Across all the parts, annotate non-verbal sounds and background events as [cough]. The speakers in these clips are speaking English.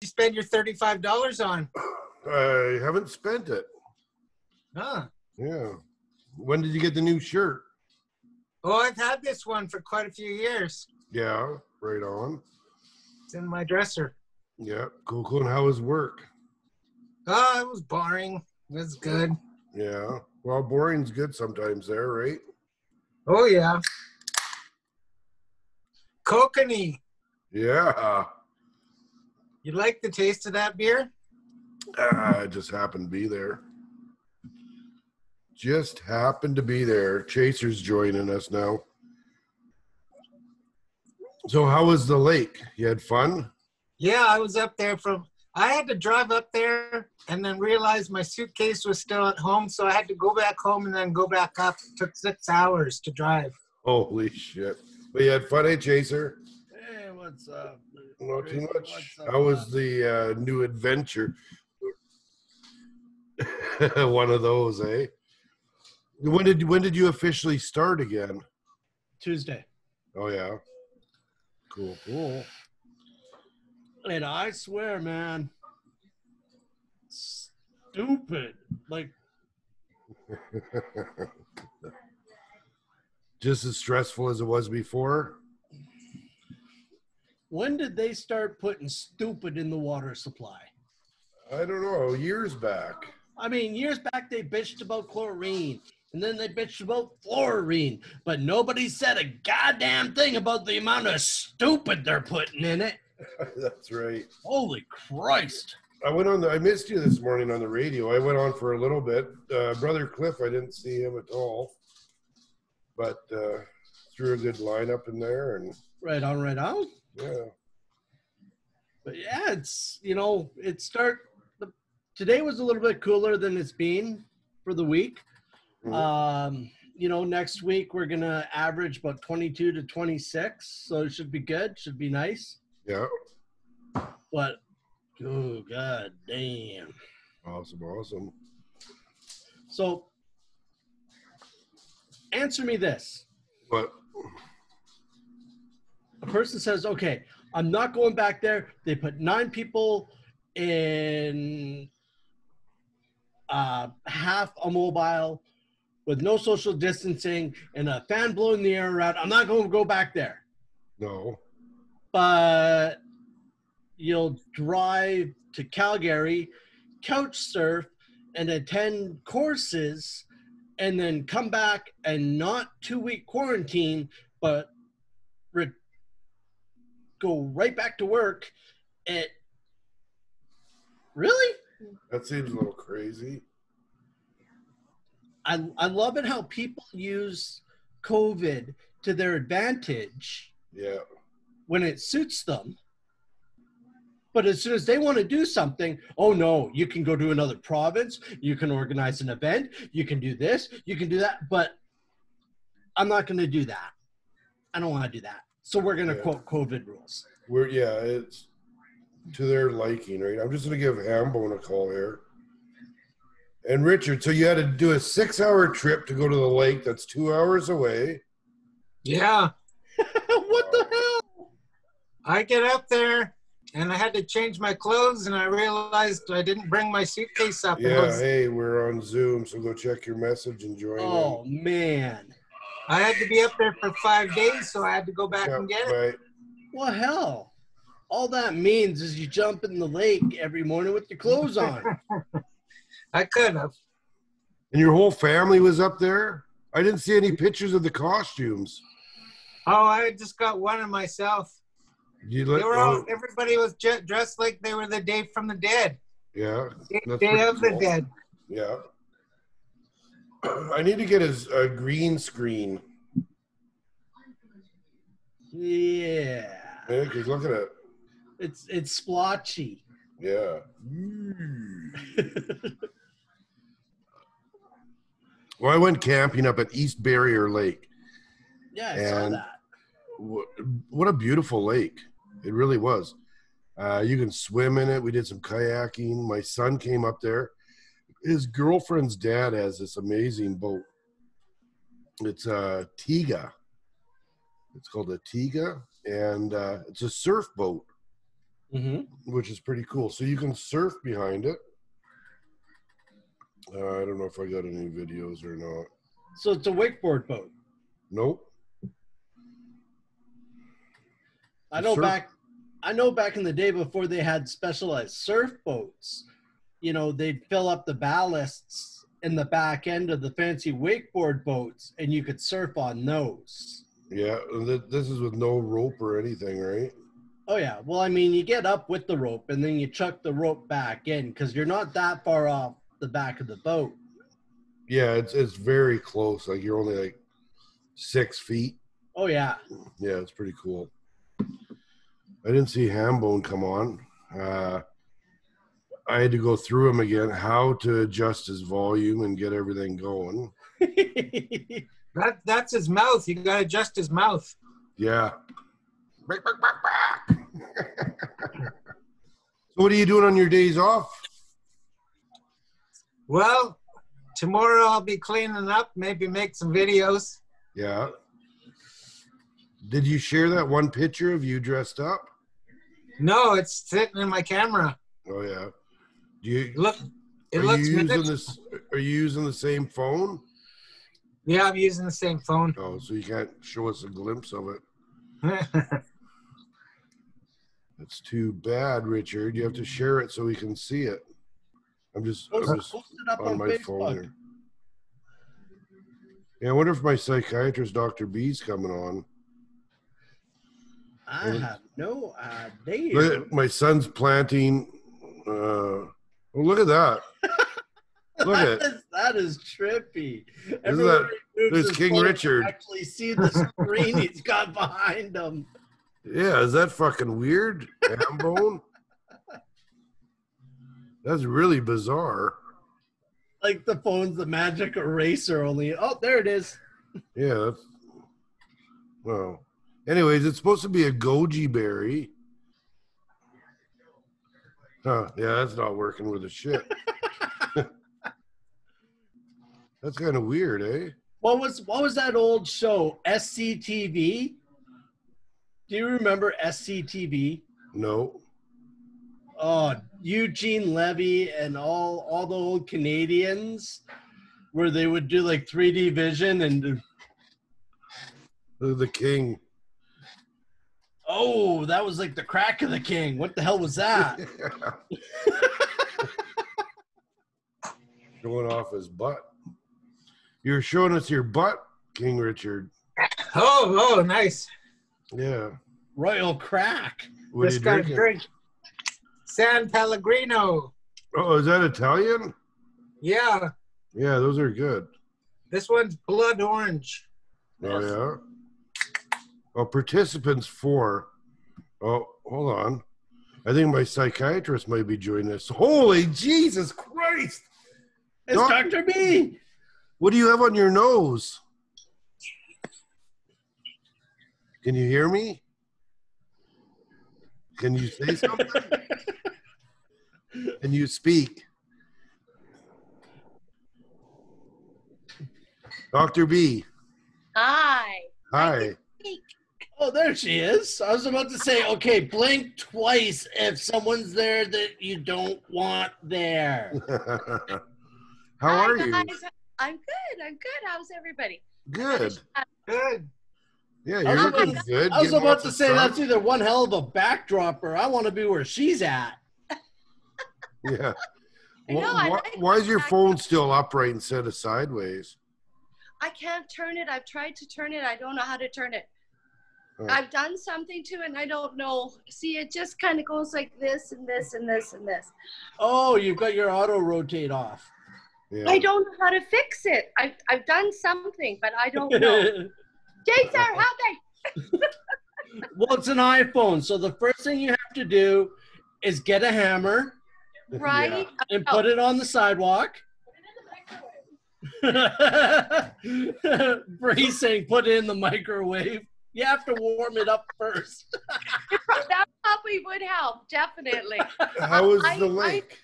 you spend your thirty-five dollars on? I haven't spent it. Huh. Yeah. When did you get the new shirt? Oh, I've had this one for quite a few years. Yeah, right on. It's in my dresser. Yeah, cool, cool. And how was work? Oh, it was boring. It was good. Yeah. Well, boring's good sometimes there, right? Oh yeah. Kokanee. Yeah. You like the taste of that beer? Ah, I just happened to be there. Just happened to be there. Chaser's joining us now. So, how was the lake? You had fun? Yeah, I was up there from. I had to drive up there and then realize my suitcase was still at home, so I had to go back home and then go back up. It took six hours to drive. Holy shit. But you had fun, eh, Chaser? What's up? Not too much. How was the uh, new adventure? [laughs] One of those, eh? When did when did you officially start again? Tuesday? Oh yeah. Cool, cool. And I swear, man, stupid. Like, [laughs] Just as stressful as it was before. When did they start putting stupid in the water supply? I don't know. Years back. I mean, years back they bitched about chlorine, and then they bitched about fluorine, but nobody said a goddamn thing about the amount of stupid they're putting in it. [laughs] That's right. Holy Christ! I went on. The, I missed you this morning on the radio. I went on for a little bit. Uh, Brother Cliff, I didn't see him at all, but uh, threw a good lineup in there, and Right on, right on. Yeah, But yeah, it's you know, it start. The, today was a little bit cooler than it's been for the week. Mhm. Um, you know, next week we're gonna average about 22 to 26, so it should be good. Should be nice. yeah, But oh god damn. awesome, awesome. So answer me this. But a person says, okay, I'm not going back there. They put nine people in uh, half a mobile with no social distancing and a fan blowing the air around. I'm not going to go back there. no, But you'll drive to Calgary, couch surf, and attend courses, and then come back and not two week quarantine, but re- go right back to work. It really, that seems a little crazy. I I love it how people use COVID to their advantage Yeah, when it suits them. But as soon as they want to do something, oh no, you can go to another province, you can organize an event, you can do this, you can do that. But I'm not going to do that. I don't want to do that. So we're going to Yeah. quote COVID rules. we're yeah, it's to their liking, right? I'm just gonna give Hambone a call here. And Richard, so you had to do a six-hour trip to go to the lake that's two hours away. Yeah. [laughs] what the hell? I get up there and I had to change my clothes and I realized I didn't bring my suitcase up. Yeah, was- hey, we're on Zoom, so go check your message and join Oh in. man. I had to be up there for five days, so I had to go back Yeah, and get it. right. Well, hell. All that means is you jump in the lake every morning with your clothes on. [laughs] I could have. And your whole family was up there? I didn't see any pictures of the costumes. Oh, I just got one of myself. You They were all, oh, everybody was ju- dressed like they were the day from the dead, yeah, day, day pretty of the dead. yeah. [clears throat] I need to get a, a green screen. Yeah. Because look at it. It's it's splotchy. Yeah. Well, I went camping up at East Barriere Lake. yeah, I saw that. Wh- What a beautiful lake. It really was. Uh, you can swim in it. We did some kayaking. My son came up there. His girlfriend's dad has this amazing boat. It's a Tiga. It's called a Tiga, and uh, it's a surf boat. hmm which is pretty cool. So you can surf behind it. Uh, I don't know if I got any videos or not. So it's a wakeboard boat. Nope. I know Surf- back I know back in the day before they had specialized surf boats, you know, they'd fill up the ballasts in the back end of the fancy wakeboard boats and you could surf on those. Yeah, and th- this is with no rope or anything, right? Oh yeah. Well, I mean, you get up with the rope and then you chuck the rope back in cuz you're not that far off the back of the boat. Yeah, it's it's very close. Like you're only like six feet. Oh yeah. Yeah, it's pretty cool. I didn't see Hambone come on. Uh, I had to go through him again, how to adjust his volume and get everything going. [laughs] That that's his mouth. You gotta adjust his mouth. Yeah. [laughs] so what are you doing on your days off? Well, tomorrow I'll be cleaning up, maybe make some videos. Yeah. Did you share that one picture of you dressed up? No, it's sitting in my camera. Oh yeah. Do you Look, it are looks you using this are you using the same phone? Yeah, I'm using the same phone. Oh, so you can't show us a glimpse of it. [laughs] That's too bad, Richard. You have to share it so we can see it. I'm just, Post, I'm just post it up on on, my phone here. Yeah, I wonder if my psychiatrist, Dr. B's, coming on. I have no idea. Look at my son's planting. Uh, oh, look at that. Look at is- that is trippy. that- Everywhere moves there's King Richard. Actually, see the screen [laughs] he's got behind him. Yeah, is that fucking weird? Hambone? That's really bizarre. Like the phone's the magic eraser. Only oh, there it is. Yeah. That's, well, anyways, it's supposed to be a goji berry. Huh? Yeah, that's not working with a shit. [laughs] that's kind of weird, eh? What was what was that old show? SCTV. Do you remember SCTV? No. Oh, Eugene Levy and all all the old Canadians, where they would do like 3D vision and The, the king. oh, that was like the crack of the king. What the hell was that? [laughs] Going off his butt. You're showing us your butt, King Richard. oh, oh, nice. Yeah. Royal crack. What are you Just got a drinking? drink. San Pellegrino. Oh, is that Italian? Yeah, Yeah, those are good. this one's blood orange. Oh yeah. Well, participants four. Oh, hold on. I think my psychiatrist might be joining us. Holy Jesus Christ! It's Doc- Dr. B. What do you have on your nose? Can you hear me? Can you say something? [laughs] Can you speak? Dr. B. Hi. Hi. Oh, there she is. I was about to say, okay, blink twice if someone's there that you don't want there. [laughs] How Hi, are you? Guys. I'm good. I'm good. How's everybody? Good. Good. Yeah, I you're was looking good. I was Getting about to say sun. that's either one hell of a backdrop or I want to be where she's at. [laughs] Yeah. I know, Why, like why is your phone still upright instead of sideways? I can't turn it. I've tried to turn it. I don't know how to turn it. Oh. I've done something to it and I don't know. See, it just kind of goes like this and this and this and this. Oh, you've got your auto rotate off. Yeah. I don't know how to fix it. I've, I've done something, but I don't know. [laughs] Jason, help [laughs] me. well, it's an iPhone, so the first thing you have to do is get a hammer Right? [laughs] Oh, and put it on the sidewalk. Bree's saying put it in the microwave. You have to warm it up first. that probably would help. Definitely. How was I- the I- lake?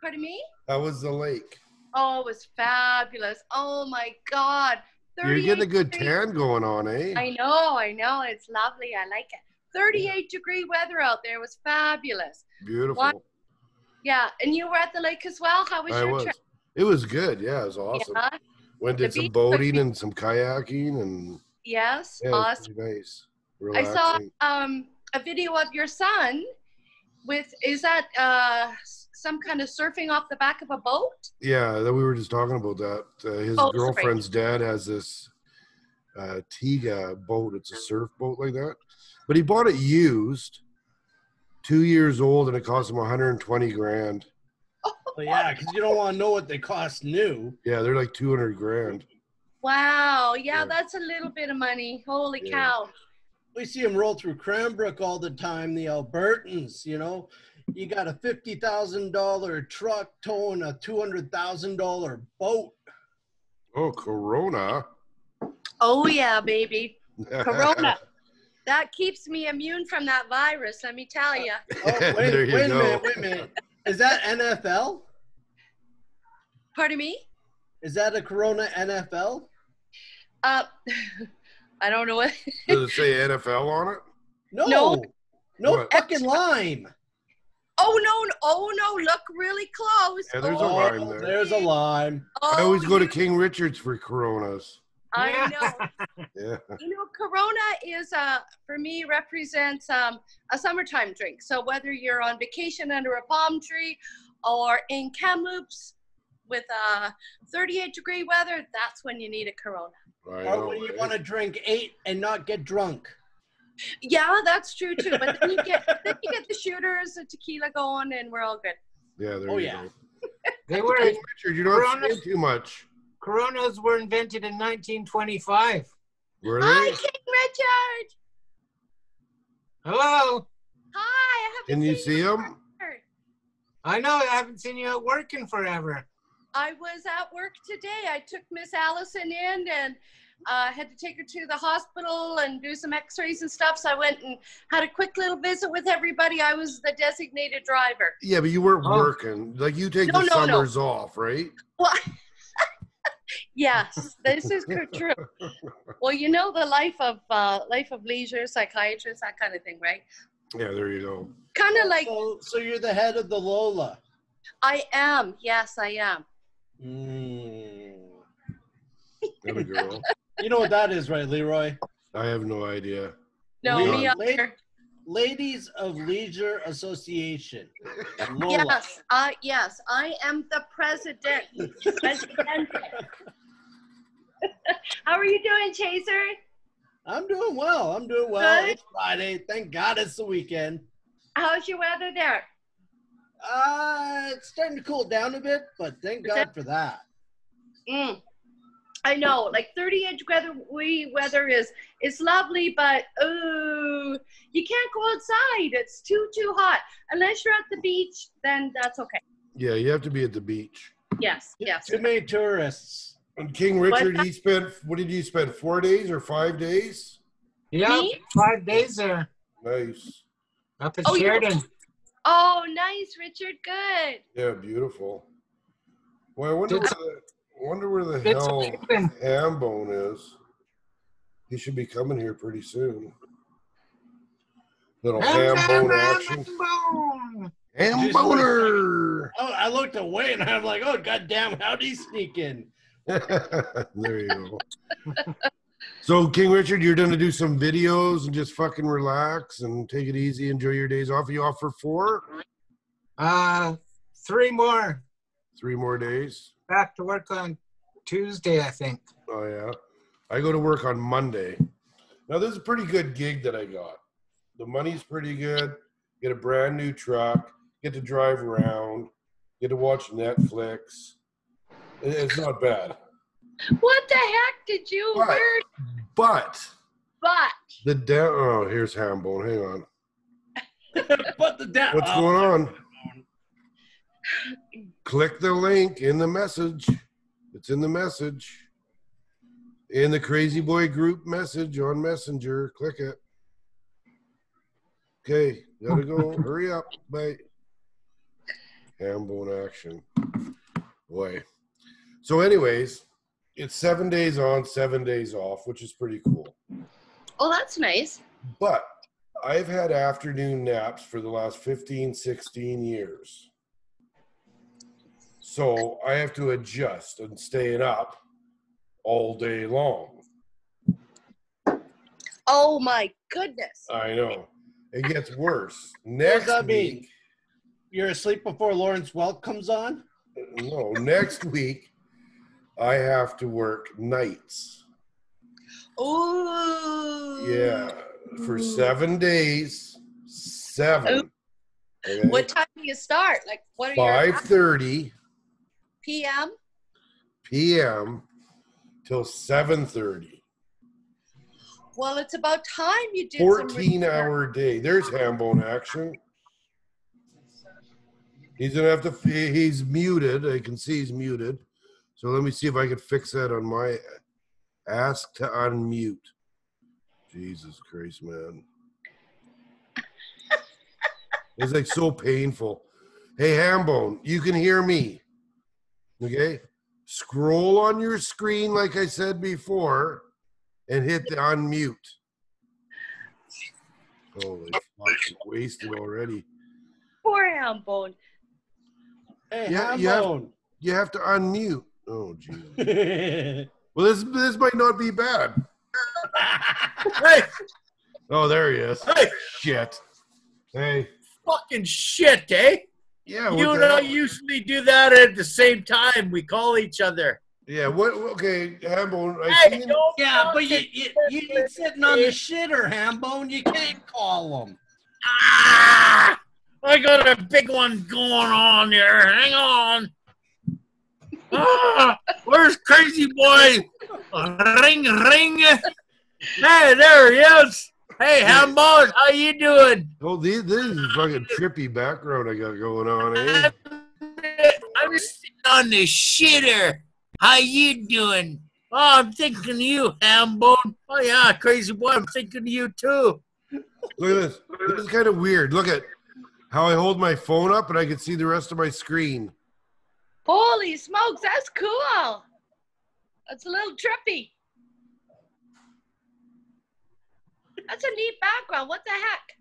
Pardon me? How was the lake? Oh, it was fabulous. Oh my God. You're getting a good degrees. tan going on, eh? I know, I know. It's lovely. I like it. 38 degree weather out there. It was fabulous. Beautiful. Yeah, and you were at the lake as well. How was I your was. trip? It was good. Yeah, it was awesome. Yeah. Went The did some boating and some kayaking and Yes. yeah, awesome. nice. I saw um, a video of your son with is that uh, some kind of surfing off the back of a boat? Yeah, that we were just talking about that. Uh, his Oh, sorry. girlfriend's dad has this uh, Tiga boat. It's a surf boat like that, but he bought it used, two years old, and it cost him 120 grand. But yeah, because you don't want to know what they cost new. Yeah, they're like 200 grand. Wow. Yeah, Yeah. that's a little bit of money. Holy Yeah. cow. We see them roll through Cranbrook all the time. The Albertans, you know, you got a fifty thousand dollar truck towing a two hundred thousand dollar boat. Oh, Corona. Oh yeah, baby. Corona. [laughs] That keeps me immune from that virus. Let me tell you. [laughs] Oh, wait, There you wait a go. minute, wait a minute. Is that NFL? Pardon me. Is that a Corona NFL? Uh, [laughs] I don't know what. Does it say NFL on it? No, No. no, What? fucking lime. Oh no! no- Oh no! Look really close. Yeah, there's a oh, lime there. There's a lime. I always oh, go to King Richard's for Coronas. I know. [laughs] Yeah. You know, Corona is uh for me represents um a summertime drink. So whether you're on vacation under a palm tree or in Kamloops with uh 38 degree weather, that's when you need a Corona. I Or when you want to drink eight and not get drunk. Yeah, that's true too. But then you get [laughs] then you get the shooters, the tequila going, and we're all good. Yeah, there Oh, you yeah. go. [laughs] They were King Richard, you're not Coronas- saying too much. Coronas were invented in 1925. Were Hi, they? King Richard. Hello. Hi. I haven't Can you see you him? forever. I know I haven't seen you out working forever. I was at work today. I took Miss Allison in and uh, had to take her to the hospital and do some x-rays and stuff. So I went and had a quick little visit with everybody. I was the designated driver. Yeah, but you weren't Oh. working. Like you take No, the no, no. summers off, right? Well, [laughs] yes, this is true. Well, you know the life of uh, life of leisure, psychiatrist, that kind of thing, right? Yeah, there you go. Kind of like So, so you're the head of the Lola. I am. Yes, I am. Mm. Have a girl. You know what that is, right, Leroy? I have no idea. No, Leon, me late- either. Ladies of Leisure Association. Lola. Yes, I yes, I am the president. [laughs] Presidente. [laughs] How are you doing, Chaser? I'm doing well. I'm doing well. Good. It's Friday. Thank God it's the weekend. How's your weather there? Uh, it's starting to cool down a bit, but thank God for that. Mm. I know, like 30 inch weather we weather is is lovely, but oh, you can't go outside. It's too too hot. Unless you're at the beach, then that's okay. Yeah, you have to be at the beach. Yes, yes. Too many tourists. And King Richard, he spent what did you spend? Four days or five days? Yeah, five days there Nice. up at Oh, you- Sheridan. Oh, nice, Richard. Good. Yeah, beautiful. Well, I wonder, Did- where the, I wonder where the Did some hell sleeping. Hambone is. He should be coming here pretty soon. Little ham bone action. Bone. Ham. Oh, I looked away and I'm like, oh goddamn, how'd he sneak in? [laughs] there you go. so, King Richard, you're going to do some videos and just fucking relax and take it easy, enjoy your days off. Are you off for four? Uh, three more. Three more days? Back to work on Tuesday, I think. Oh, yeah. I go to work on Monday. Now, this is a pretty good gig that I got. The money's pretty good. Get a brand new truck, get to drive around, get to watch Netflix. It's not bad. What the heck did you What? heard? But But the down. Oh, here's Hambone. Hang on. [laughs] Put the down. What's oh, going on? [laughs] Click the link in the message. It's in the message. In the Krazy Boy group message on Messenger. Click it. Okay, gotta go. [laughs] Hurry up. Bye. Hambone action. Boy. So, anyways, it's seven days on, seven days off, which is pretty cool. oh, that's nice. But I've had afternoon naps for the last 15, 16 years. So I have to adjust and staying up all day long. Oh my goodness. I know. It gets worse. does Next that mean? week, You're asleep before Lawrence Welk comes on? no, next week, I have to work nights. Ooh. Yeah, for seven days. Seven. Okay? What time do you start? Like what are your Five thirty p.m.? p.m. till seven thirty. Well, it's about time you did 14 research. hour day. There's Hambone action. He's gonna have to. He's muted. I can see he's muted. So let me see if I can fix that on my ask to unmute. Jesus Christ, man. It's like so painful. Hey, Hambone, you can hear me. Okay? Scroll on your screen, like I said before, and hit the unmute. Holy fuck, wasted already. Poor Hambone. Hey, Yeah, you have- You have to unmute. Oh, jeez. [laughs] Well, this this might not be bad. Hey, Oh, there he is. hey, Shit. Hey. fucking shit, eh? Yeah. You the and I usually do that at the same time. We call each other. Yeah. What? Okay, Hambone. I Hey, seen. yeah, but you, fucking- you, you ain't sitting on the shitter, Hambone. You can't call him. Ah! I got a big one going on here. Hang on. Ah, where's Krazy Boy? Ring, ring. Hey, there he is. Hey, Hambone, how you doing? Oh, this, this is a fucking trippy background I got going on. Eh? I'm sitting on the shitter. How you doing? Oh, I'm thinking of you, Hambone. Oh yeah, crazy boy, I'm thinking of you too. Look at this. This is kind of weird. Look at how I hold my phone up and I can see the rest of my screen. Holy smokes, that's cool. That's a little trippy. That's a neat background. What the heck?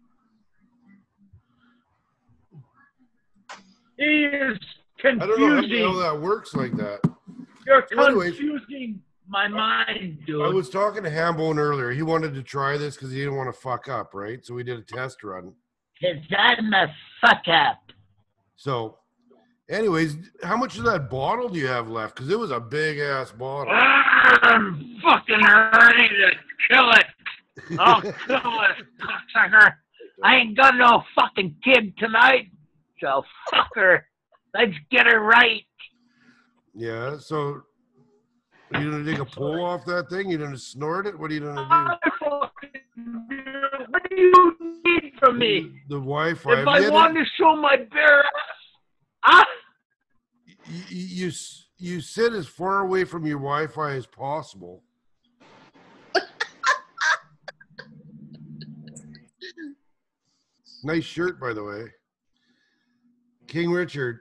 He is I don't know how, confusing. how that works like that. You're Anyways. confusing my mind, dude. I was talking to Hambone earlier. He wanted to try this because he didn't want to fuck up, right? So we did a test run. Cause I'm a fuck up. So, anyways, how much of that bottle do you have left? Because it was a big ass bottle. I'm fucking ready to kill it. Kill this cocksucker. I ain't got no fucking kid tonight, so fuck her. Let's get her right. Yeah. So, are you gonna take a pull off that thing? You're gonna snort it? What are you gonna do? What do you need from me? The Wi-Fi. If I want to show my bare ass, ah, you, you you sit as far away from your Wi-Fi as possible. Nice shirt, by the way. King Richard,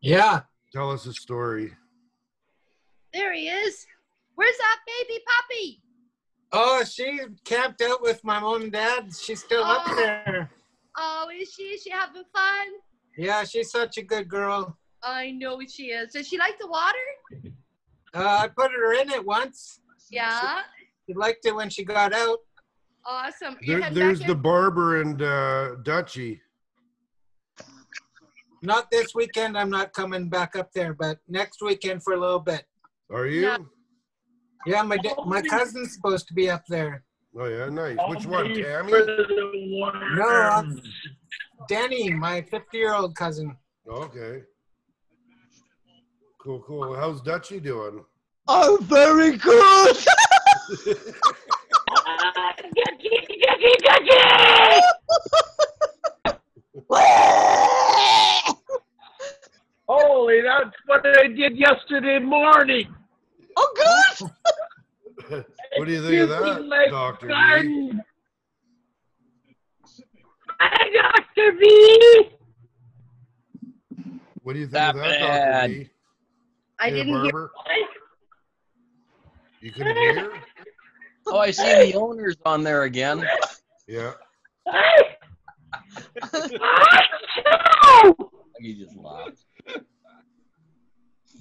Yeah. tell us a story. There he is. Where's that baby puppy? Oh, she camped out with my mom and dad. She's still up Oh. there. Oh, is she? Is she having fun? Yeah, she's such a good girl. I know she is. Does she like the water? Uh, I put her in it once. Yeah. She liked it when she got out. Awesome. There, there's back the barber and uh, Dutchy. Not this weekend. I'm not coming back up there, but next weekend for a little bit. Are you? Yeah. Yeah, my da- my cousin's supposed to be up there. Oh yeah, nice. Which one, Tammy? No, uh, Danny, my 50 year old cousin. Okay. Cool, cool. How's Dutchy doing? Oh, very good. [laughs] [laughs] Holy, that's what I did yesterday morning. oh, good. [laughs] what do you think of that, Excuse Doctor B? garden. Hi, Dr. B. What do you think Not of that, bad. Doctor B? I Hey, didn't hear. You couldn't hear? Oh, I see the owners on there again. Yeah. Hey! He just laughed.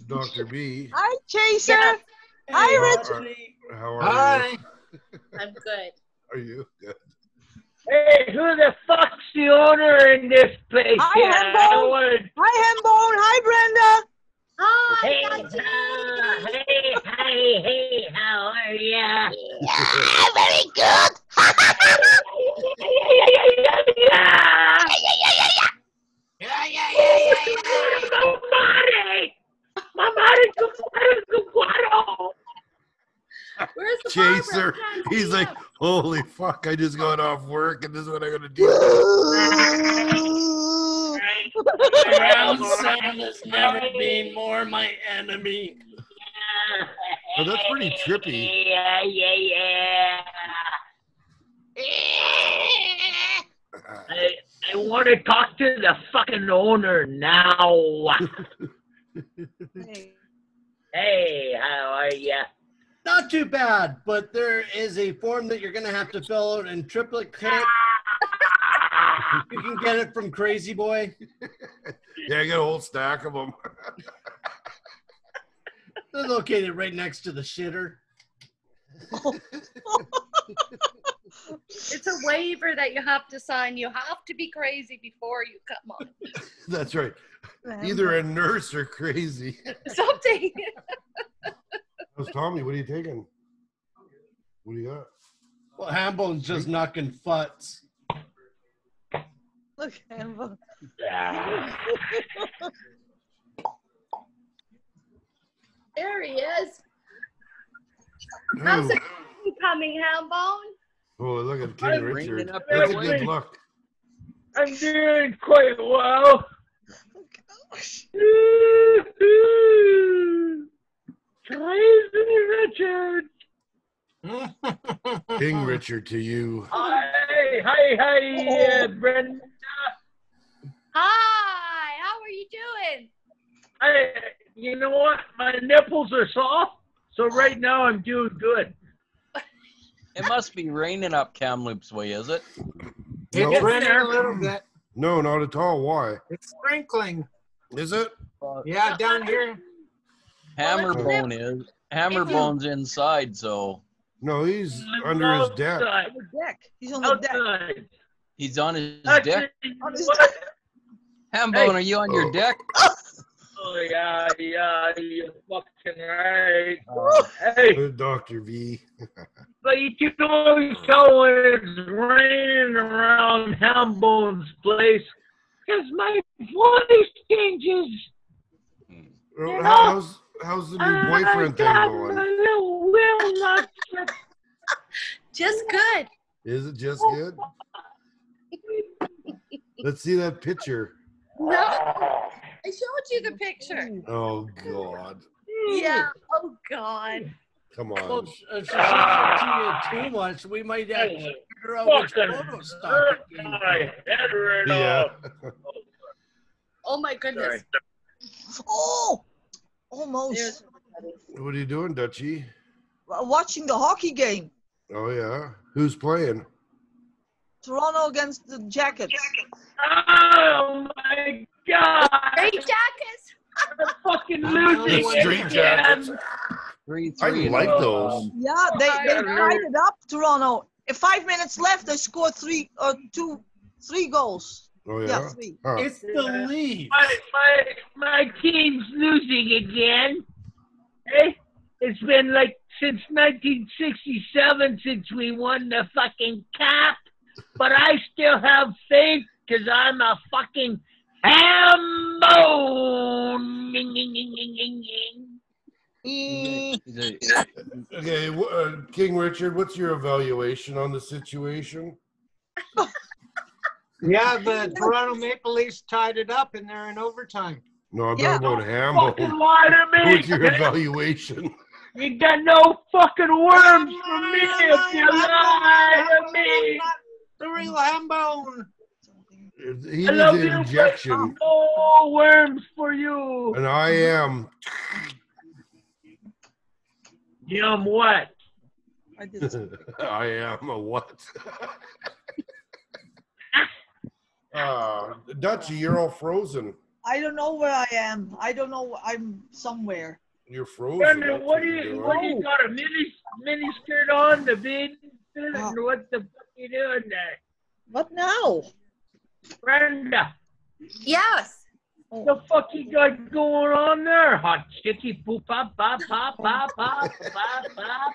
Dr. B, Hi, Chaser. Yeah, Hi, Hey, Richard. Archie. how are Hi. you? I'm good. [laughs] Are you good? Hey, who the fuck's the owner in this place? Hi, here? Hembo. I wanna- Hi, Hembone. Hi, Brenda. Hi, Hey, Dutchie. uh, hey, hi, hey, how are ya? Yeah, very good. Yeah, yeah, yeah, yeah, yeah. Mamare! Mamare, cuadro, cuadro! Where's the Chaser, Barbara? Come on, he's like, holy fuck, I just got off work and this is what I'm gonna do. [laughs] Around [laughs] sound has never been more my enemy. Oh, that's pretty trippy. Yeah, yeah, yeah. I, I want to talk to the fucking owner now. [laughs] Hey. hey, how are ya? Not too bad, but there is a form that you're gonna have to fill out in triplicate. [laughs] You can get it from Krazy Boy. Yeah, I got a whole stack of them. They're located right next to the shitter. It's a waiver that you have to sign. You have to be crazy before you come on. That's right. Either a nurse or crazy. Something. How's Tommy? What are you taking? What do you got? Well, Hambone's just knocking futs. Look, Hembone. there he is. How's Ooh. it coming, Hambone? Oh, look at King Bringing Richard. That's a your good way. look. I'm doing quite well. Crazy Richard. [laughs] King Richard to you. Hi, hi, hi, uh, Brenda. Hi, how are you doing? I, you know what? My nipples are soft, so right now I'm doing good. It must be raining up Kamloops way, is it? No. It's raining a little bit. No, not at all. Why? It's sprinkling. Is it? Yeah, down here. Hammerbone is. Hammerbone's inside, so No, he's I'm under his deck. outside, On the deck. He's on the deck. He's on his Actually, deck. On his what? Hambone, Hey. are you on your Oh. deck? Ah! Oh yeah, yeah, you're fucking right. Uh, Hey, Uh, Dr. B. [laughs] but you can always tell when it's raining around Hambone's place because my voice changes. Oh, How's, how's the new I boyfriend thing going? my little will not [laughs] Just good. Is it just good? Let's see that picture. No, I showed you the picture. Oh, God. Yeah. Oh God. Come Well, on. if she sends it to you too much, we might have to oh, figure out which photo stock hurt it came my head right Yeah. off. Oh my goodness. Sorry. Oh, almost. There's- What are you doing, Dutchie? Watching the hockey game. Oh, yeah. Who's playing? Toronto against the Jackets. Oh my god! Great jackets. I'm fucking I'm the only losing Straight again. jackets. three, I three. like and, those. um, Yeah, they, they Oh, tied it up, Toronto. In five minutes left, they scored three or two, three goals. Oh, Yeah, yeah? three. Huh. It's the lead. My, my, my team's losing again. Hey, it's been like since 1967 since we won the fucking cap, but I still have faith because I'm a fucking hambo. Ding, ding, ding, ding, ding, ding. Mm, he's a- Okay, uh, King Richard, what's your evaluation on the situation? Yeah, the Toronto Maple Leafs tied it up and they're in overtime. No, I'm Yeah. talking about Fucking lie to me. What's your evaluation? You got no fucking worms for me if you lie to me. The real Hambone. He I needs love an injection. No worms for you. And I am. Yum what? I did. [laughs] [laughs] I am a what? [laughs] Uh, Dutchy, you're all frozen. I don't know where I am. I don't know. I'm somewhere. You're frozen. Brenda, That's what do you're what do you got a mini mini skirt on the bed? Oh. What the fuck you doing there? What now? Brenda, Yes. What the fuck you got going on there? Hot chicky poop pop pop pop pop pop pop pop.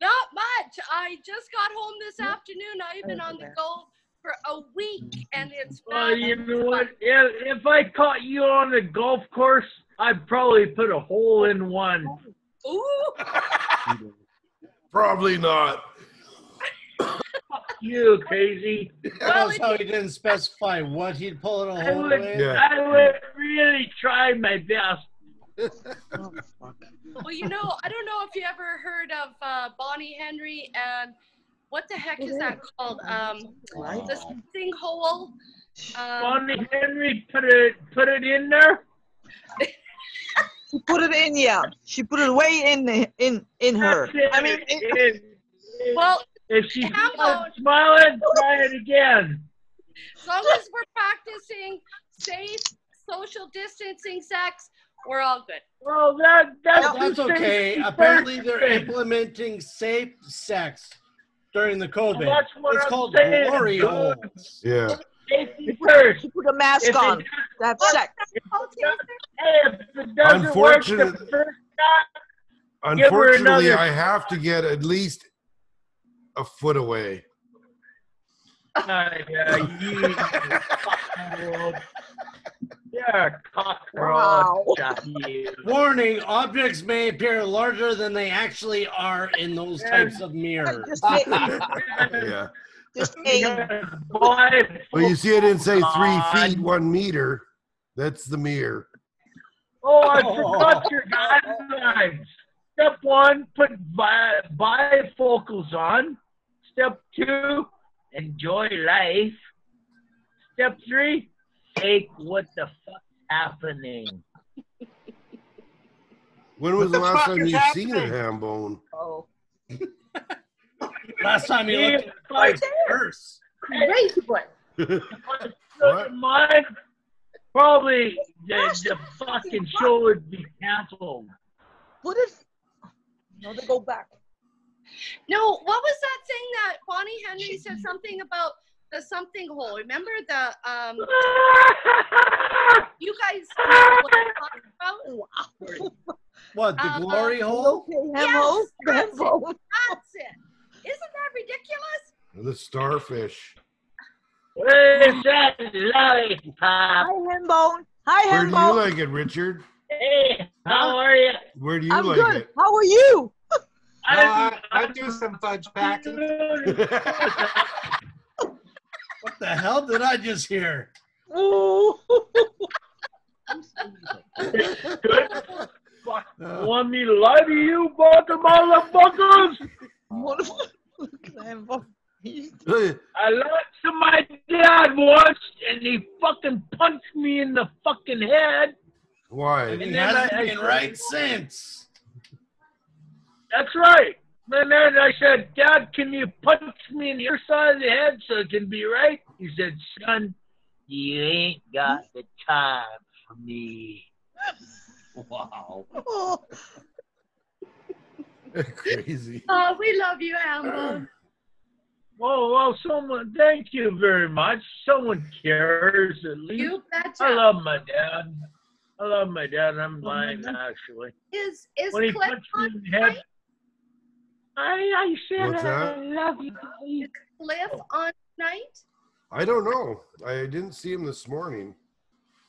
Not much. I just got home this afternoon. I've been on the go for a week, and it's Well, you know what? If, if I caught you on the golf course, I'd probably put a hole in one. Ooh, [laughs] Probably not. You crazy. [laughs] Well, Notice how he didn't specify what he'd pull it a I hole would, in. Yeah. I would really try my best. [laughs] Oh, well, you know, I don't know if you ever heard of uh, Bonnie Henry and what the heck is that called? Um, Right? the sing hole. Um, Bonnie Henry put it put it in there. She put it in, yeah. She put it way in the, in in her. I mean, it, If- if- well, if she's Come not smiling, try it again. as long as we're practicing safe social distancing sex, we're all good. Well, that that's, Well, that's okay. Apparently, they're first. implementing safe sex during the COVID. Well, that's what it's I'm called saying, glory holes. Yeah. Safety first. she put a mask If it, on. That's sex. Hey, if it doesn't work the first time, Unfortunately, I have to get at least a foot away. uh, yeah, you cockroach. You're cockroach. Wow. Warning: Objects may appear larger than they actually are in those types of mirrors. [laughs] Yeah. Just Well, you see, I didn't say three feet, one meter. That's the mirror. Oh, I forgot your guidelines. Step one, put bi- bifocals on. Step two, enjoy life. Step three, take what the fuck's happening. When was the the last time is you seen a ham bone? Oh. [laughs] Last time you looked if at I- my purse. Crazy boy. if I stood in mine, probably the, the fucking show would be canceled. What if? No, they go back. No, what was that thing that Bonnie Henry said something about the something hole? Remember the um you guys know what I'm talking about? [laughs] What the Uh, glory You hole? Okay, Yes, Hemo. that's it. That's it. Isn't that ridiculous? The starfish. Where's that lollipop? Hi, Hembone. Hi, Where do you Hembone. like it, Richard? Hey, how are you? Where do you I'm like good. it? How are you? No, I, I do some fudge packing. [laughs] What the hell did I just hear? Ooh. Good. [laughs] Uh, Want me to lie to you, bottom motherfuckers? Hembone. [laughs] I lied to my dad once, and he fucking punched me in the fucking head. Why? And he then hasn't I- I been said- right since. That's right. And then I said, Dad, can you punch me in your side of the head so it can be right? He said, Son, you ain't got the time for me. [laughs] Wow. Oh, Crazy. [laughs] Oh, we love you, Amber. Well, well, someone, thank you very much. Someone cares at least. You betcha. I love my dad. I love my dad. I'm lying, actually. Is is When he Cliff punched me in the head, tonight? I, I said What's I that? love you. buddy. Cliff on tonight? I don't know. I didn't see him this morning.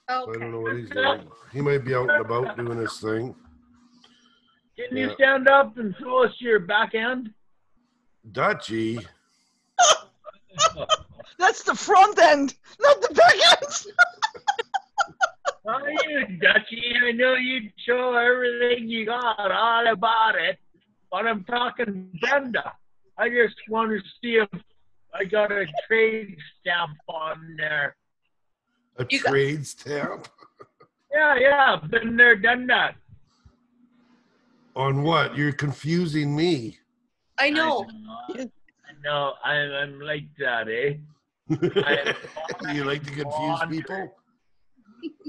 So I don't know what he's doing. He might be out and about doing his thing. Can you Yeah. stand up and show us your back end? Dutchy. [laughs] that's the front end, not the back end. Oh, you Dutchy, I know you'd show everything you got, all about it. But I'm talking Brenda. I just want to see if I got a trade stamp on there. A You got- trade stamp. [laughs] Yeah, yeah, been there, done that. On what? You're confusing me. I know. I know, I'm, I'm like that, eh? [laughs] you like to confuse people?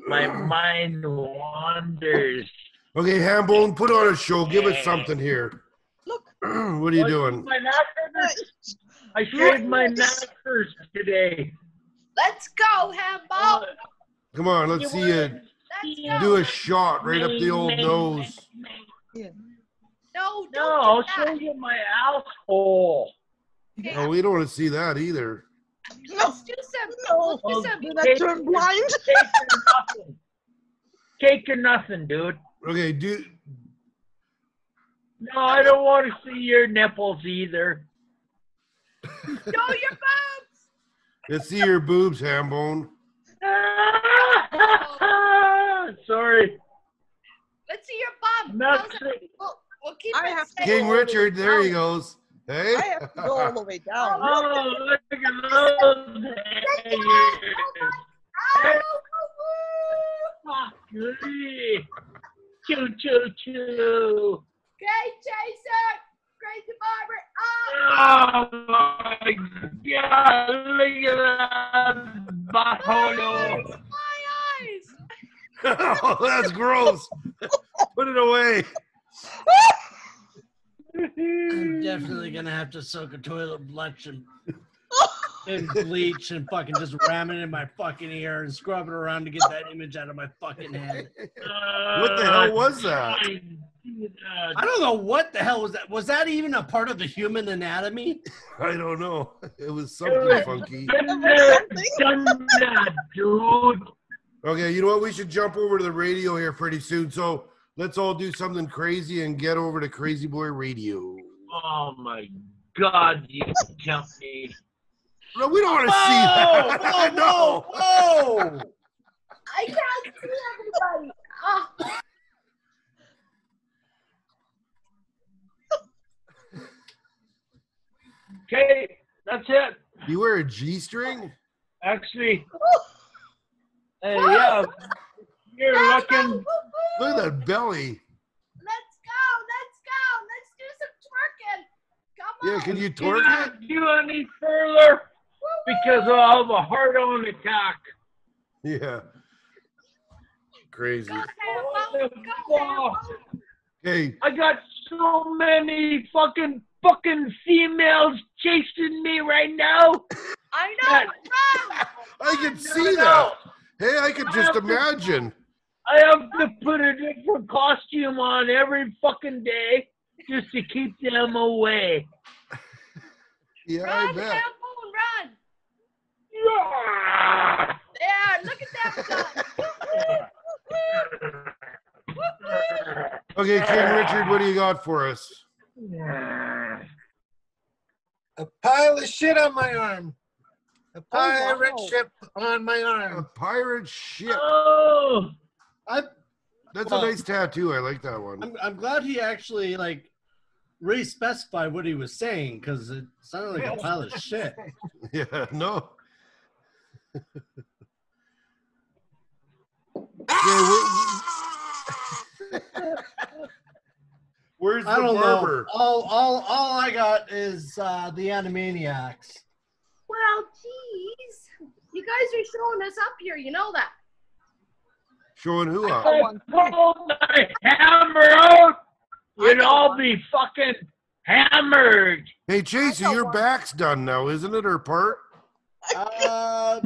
My [clears throat] mind wanders. Okay, Hambone, put on a show. Give us something here. Look. [clears throat] what are you doing? My knackers. I shaved my knackers today. Let's go, Hambo. Come on, let's see you Let's go. do a shot right up the old nose. Yeah. No, don't No, I'll do show you my asshole. Oh, we don't want to see that either. No, Let's do some. no. Let's do some. Did I turn blind? Cake or nothing. Cake or nothing, dude. Okay, do No, I don't want to see your nipples either. Show your boobs. let's see your boobs, Hambone. [laughs] Sorry. Let's see your bum. Not How's it? sick. We'll, we'll keep I have to safe. King Richard, there he goes. Hey, I have to go all the way [laughs] down. Oh, look at those hairs. Oh, Fuck me. Choo choo choo. Okay, Chaser. Crazy Barber. Oh, Oh my god, look at that butthole. my eyes. [laughs] oh, that's gross. Put it away. I'm definitely gonna have to soak a toilet blush and, and bleach and fucking just ram it in my fucking ear and scrub it around to get that image out of my fucking head. What the hell was that? Oh, I don't know what the hell was that. Was that even a part of the human anatomy? [laughs] I don't know. It was something funky. Done that, done that, dude. Okay, you know what? We should jump over to the radio here pretty soon. So let's all do something crazy and get over to Krazy Boy Radio. Oh my god, you tempt me. No, we don't want to see Whoa! that. Whoa! [laughs] no. Whoa! Whoa! I can't see everybody. Oh, Okay, that's it. You wear a G string? Actually, [laughs] hey, yeah, you're looking. Woo-hoo. Look at that belly. Let's go. Let's go. Let's do some twerking. Come on. Yeah, can you Do twerk it? not do any further because I'll have a heart on attack. Yeah. Crazy. Go, What Hambo. Go, Hey, I got so many fucking fucking females chasing me right now. I know. Run. [laughs] I can see No, that. Hey, I could just imagine. I have to put a different costume on every fucking day just to keep them away. [laughs] Yeah, I bet. Hambo, run. Yeah. There. Look at that gun. [laughs] Okay, King Richard, what do you got for us? A pile of shit on my arm. A oh, pirate wow. ship on my arm. A pirate ship. Oh, I, That's Well- a nice tattoo. I like that one. I'm, I'm glad he actually like re-specified what he was saying because it sounded like a pile of shit. [laughs] Yeah, no. [laughs] Yeah, where- Where's the I don't barber? know. All, all, all I got is uh, the Animaniacs. Well, geez. You guys are showing us up here. You know that. Showing who I up? pull my hammer out, you'd all be fucking hammered. Hey, Chasey, know your one. back's done now, isn't it, or part? Uh,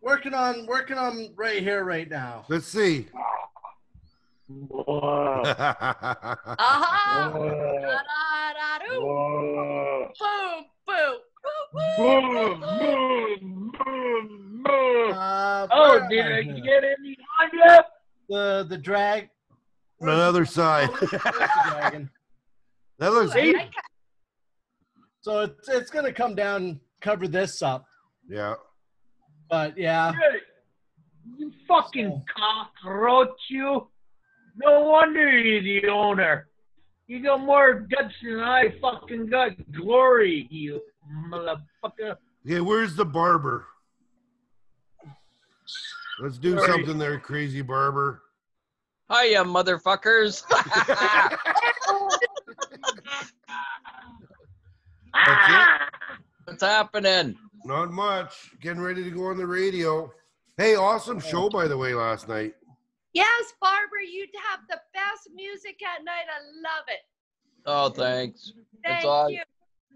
working on, working on right here, right now. Let's see. Whoa. Whoa. Boom, boom. Boom, boom, boom, boom. Uh, Oh, did I get any on you? the the drag? On the other side. The dragon? [laughs] that looks I- good. I ca- So it's it's gonna come down, cover this up, Yeah. but yeah. Hey, You fucking cockroach, you. No wonder you're the owner. You got more guts than I fucking got glory, you motherfucker. Yeah, where's the barber? Let's do Sorry. something there, crazy barber. Hiya, motherfuckers. [laughs] That's What's happening? Not much. Getting ready to go on the radio. Hey, awesome show by the way last night. Yes, Barbara, you have the best music at night. I love it. Oh, thanks. Thank all- you.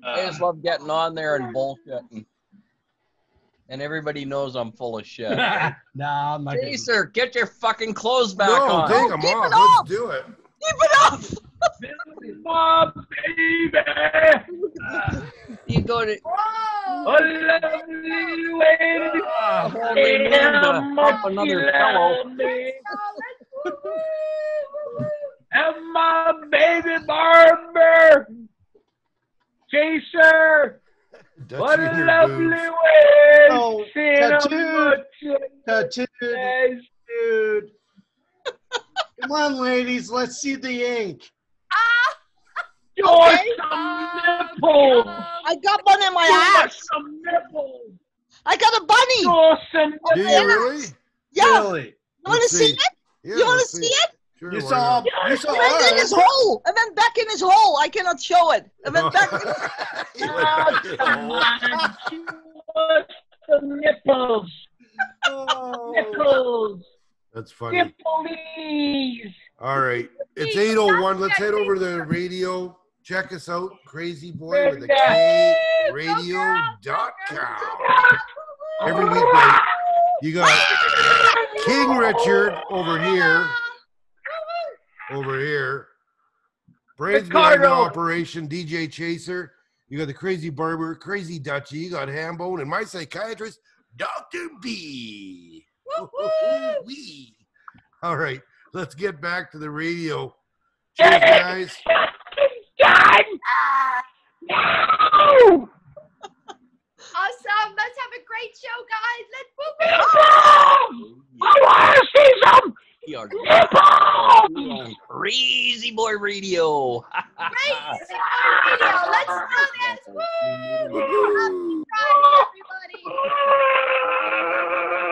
I just love getting on there and bullshitting. And everybody knows I'm full of shit. [laughs] nah, I'm not. gonna- Chaser, get your fucking clothes back no, on. take them keep off. Let's do it. Keep it up. My baby, You go to Whoa! a lovely way holy to pump another pillow. And my baby barber, Chaser, Dutch what a lovely boobs. way Oh, to tattoo. Tattooed, Yes. dude. Come on, ladies, let's see the ink. Show us Okay. some nipples. I got one in my Show us ass. some nipples. I got a bunny. Show us some Do you really? Yeah. Really? You want to see see. it? Yeah, you want to let's see it? Sure, You saw, you saw It went in his hole. It went back in his hole. I cannot show it. It [laughs] went back. You went Oh, in the hole. on. Show some nipples. Oh. Nipples. That's funny. Nipplies. All right. It's 801. Let's head over to the radio. Check us out. Krazy Boy with a K radio.com. Every weekday. You got King Richard over here. Over here. Brains behind the operation, DJ Chaser. You got the crazy barber, crazy Dutchie. You got Hambone and my psychiatrist, Dr. B. All right, let's get back to the radio. Cheers, guys ah, [laughs] no! awesome. Let's have a great show, guys. Let's move it on. I want to see some nipples. Krazy Boy Radio. [laughs] Krazy Boy Radio. Let's do this. Woo! Happy Friday, everybody.